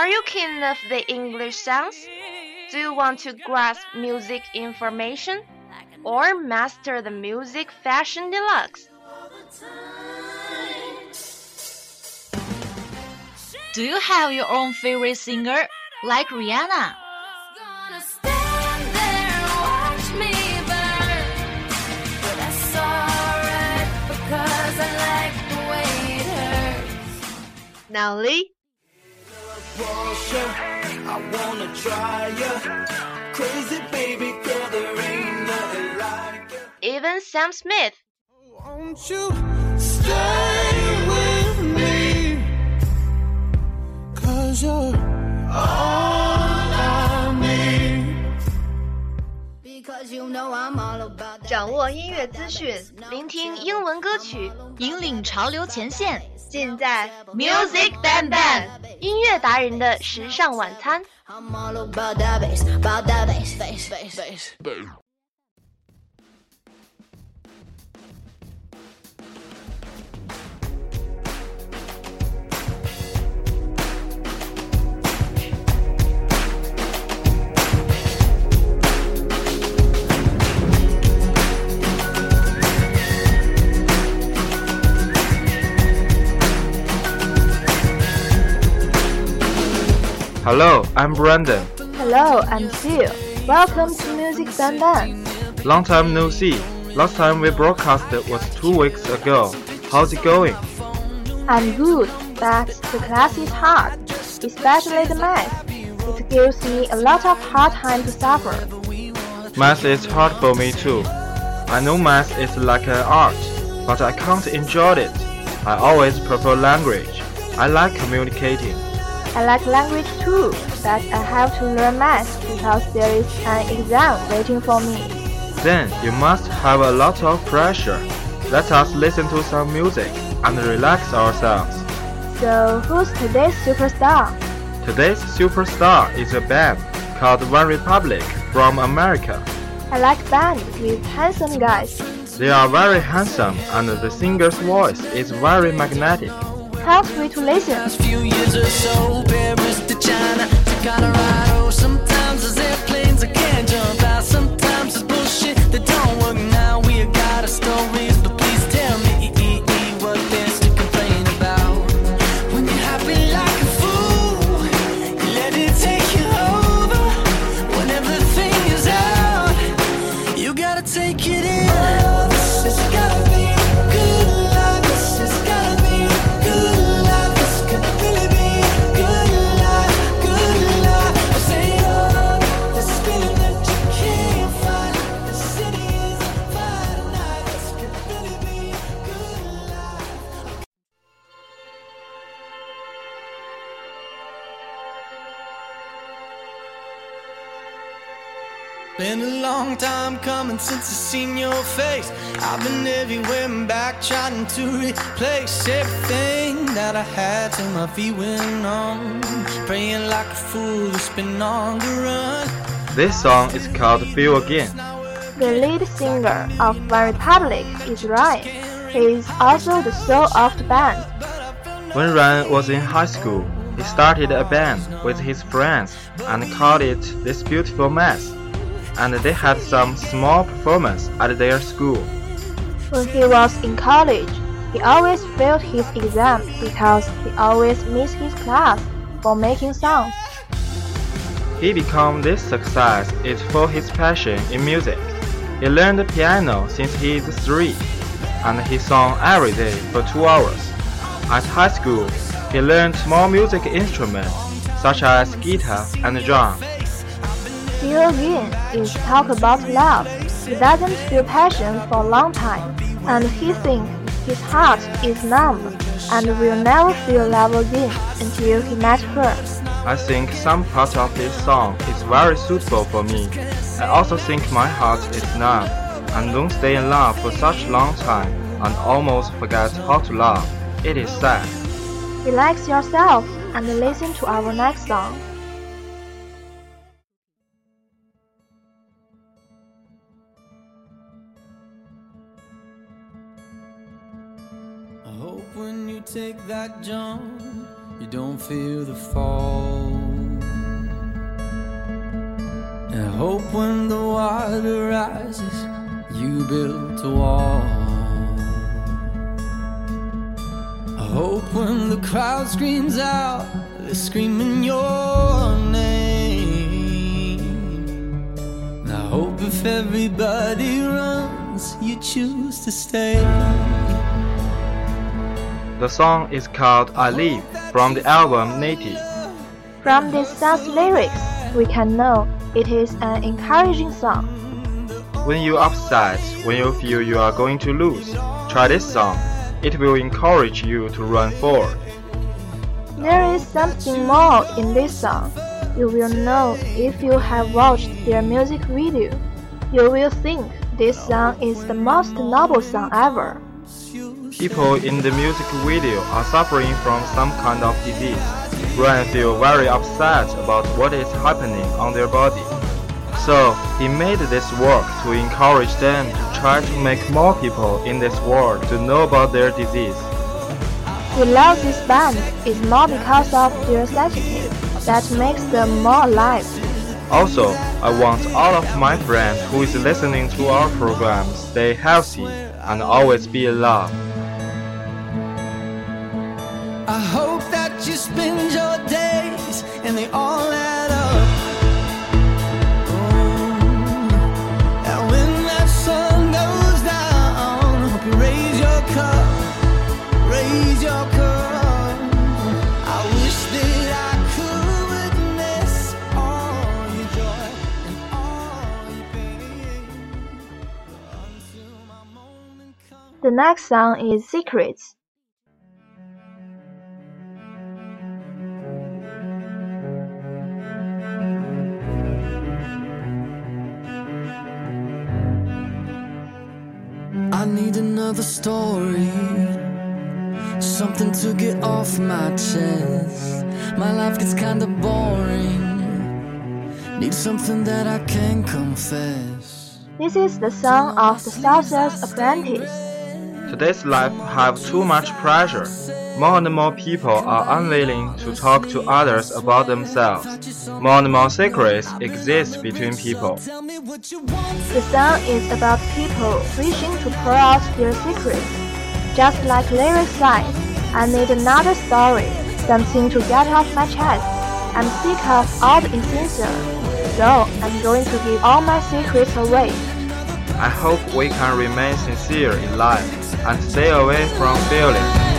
Are you keen of the English sounds? Do you want to grasp music information? Or master the music fashion deluxe? Do you have your own favorite singer, like Rihanna? Gonna stand there and watch me burn. But that's alright because I like the way it hurts. Now Lee, I wanna try ya. Crazy baby girl, there ain't nothing like ya. even Sam Smith. Oh, won't you stay with me? Cause you're all I need. Because you know I'm all about that. 掌握音乐资讯，聆听英文歌曲，引领潮流前线。尽在 Music Bang Bang 音乐达人的时尚晚餐。Hello, I'm Brandon. Hello, I'm Sue. Welcome to Music Bang. Long time no see. Last time we broadcasted was two weeks ago. How's it going? I'm good, but the class is hard, especially the math. It gives me a lot of hard time to suffer. Math is hard for me too. I know math is like an art, but I can't enjoy it. I always prefer language. I like communicating. I like language too, but I have to learn math because there is an exam waiting for me. Then you must have a lot of pressure. Let us listen to some music and relax ourselves. So, who's today's superstar? Today's superstar is a band called One Republic from America. I like bands with handsome guys. They are very handsome and the singer's voice is very magnetic. Wait to listen. Long time coming since I seen your face. I've been everywhere and back trying to replace everything that I had till my feet went on. Praying like a fool, it's been on the run. This song is called Feel Again. The lead singer of One Republic is Ryan. He is also the soul of the band. When Ryan was in high school, he started a band with his friends and called it This Beautiful Mess. And they had some small performance at their school. When he was in college, he always failed his exam because he always missed his class for making songs. He became this success is for his passion in music. He learned the piano since he is three, and he sung every day for two hours. At high school, he learned more music instruments such as guitar and drum. Here again is talk about love. He doesn't feel passion for a long time, and he thinks his heart is numb and will never feel love again until he met her. I think some part of this song is very suitable for me. I also think my heart is numb and don't stay in love for such long time and almost forget how to love. It is sad. Relax yourself and listen to our next song. You take that jump, you don't fear the fall. And I hope when the water rises, you build a wall. I hope when the crowd screams out, they're screaming your name. And I hope if everybody runs, you choose to stay. The song is called I Live from the album Native. From this song's lyrics, we can know it is an encouraging song. When you're upset, when you feel you are going to lose, try this song. It will encourage you to run forward. There is something more in this song. You will know if you have watched their music video. You will think this song is the most noble song ever. People in the music video are suffering from some kind of disease. Ryan feel very upset about what is happening on their body. So he made this work to encourage them to try to make more people in this world to know about their disease. We love this band is more because of their sensitive that makes them more alive. Also, I want all of my friends who is listening to our program stay healthy and always be in next song is Secrets. I need another story. Something to get off my chest. My life gets kinda boring. Need something that I can confess. This is the song of the Sorcerer's Apprentice. Today's life have too much pressure. More and more people are unwilling to talk to others about themselves. More and more secrets exist between people. The song is about people wishing to pour out their secrets. Just like lyrics says, I need another story, something to get off my chest. I'm sick of all the insincere. So I'm going to give all my secrets away. I hope we can remain sincere in life and stay away from feelings.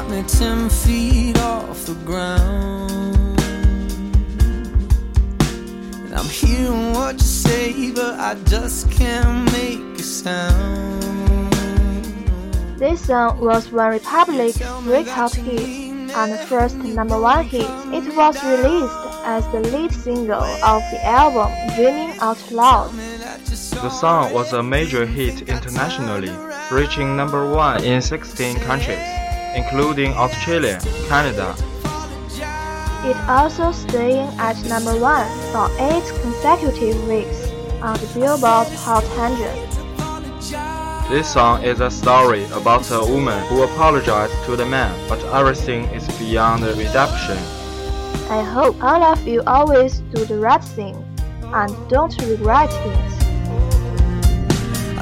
Got me ten feet off the ground. And I'm hearing what you say, but I just can't make a sound. This song was One Republic's breakout hit and first number one hit. It was released as the lead single of the album Dreaming Out Loud. The song was a major hit internationally, reaching number one in 16 countries, including Australia, Canada. It also staying at number one for eight consecutive weeks on the Billboard Hot 100. This song is a story about a woman who apologized to the man, but everything is beyond redemption. I hope all of you always do the right thing and don't regret it.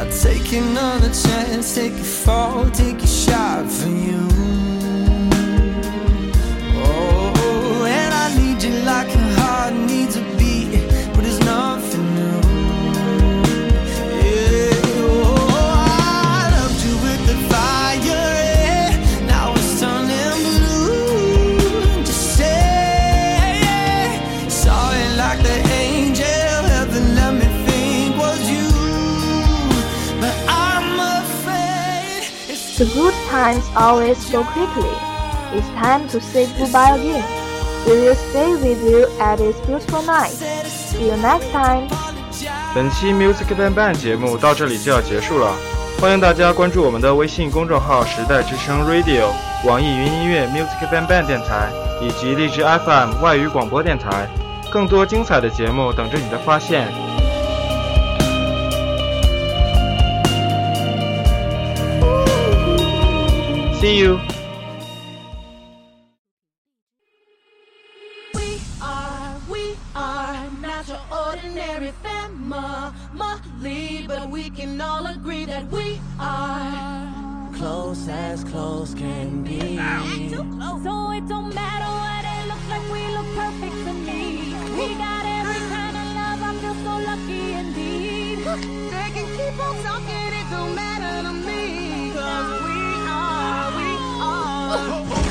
I'd take another chance, take a fall, take a shot for you. Oh, and I need you like a heart needs a times always go quickly. It's time to say goodbye again. We will stay with you at this beautiful night. See you next time. 本期 Music Band Band 节目到这里就要结束了，欢迎大家关注我们的微信公众号“时代之声 Radio”、网易云音乐 Music Band Band 电台以及荔枝 FM 外语广播电台，更多精彩的节目等着你的发现。See you. We are, we are not your ordinary family, but we can all agree that we are close as close can be. too close. So it don't matter what it looks like, we look perfect to me. We got every kind of love, I feel so lucky indeed. They can keep on talking, it don't matter to me. 啊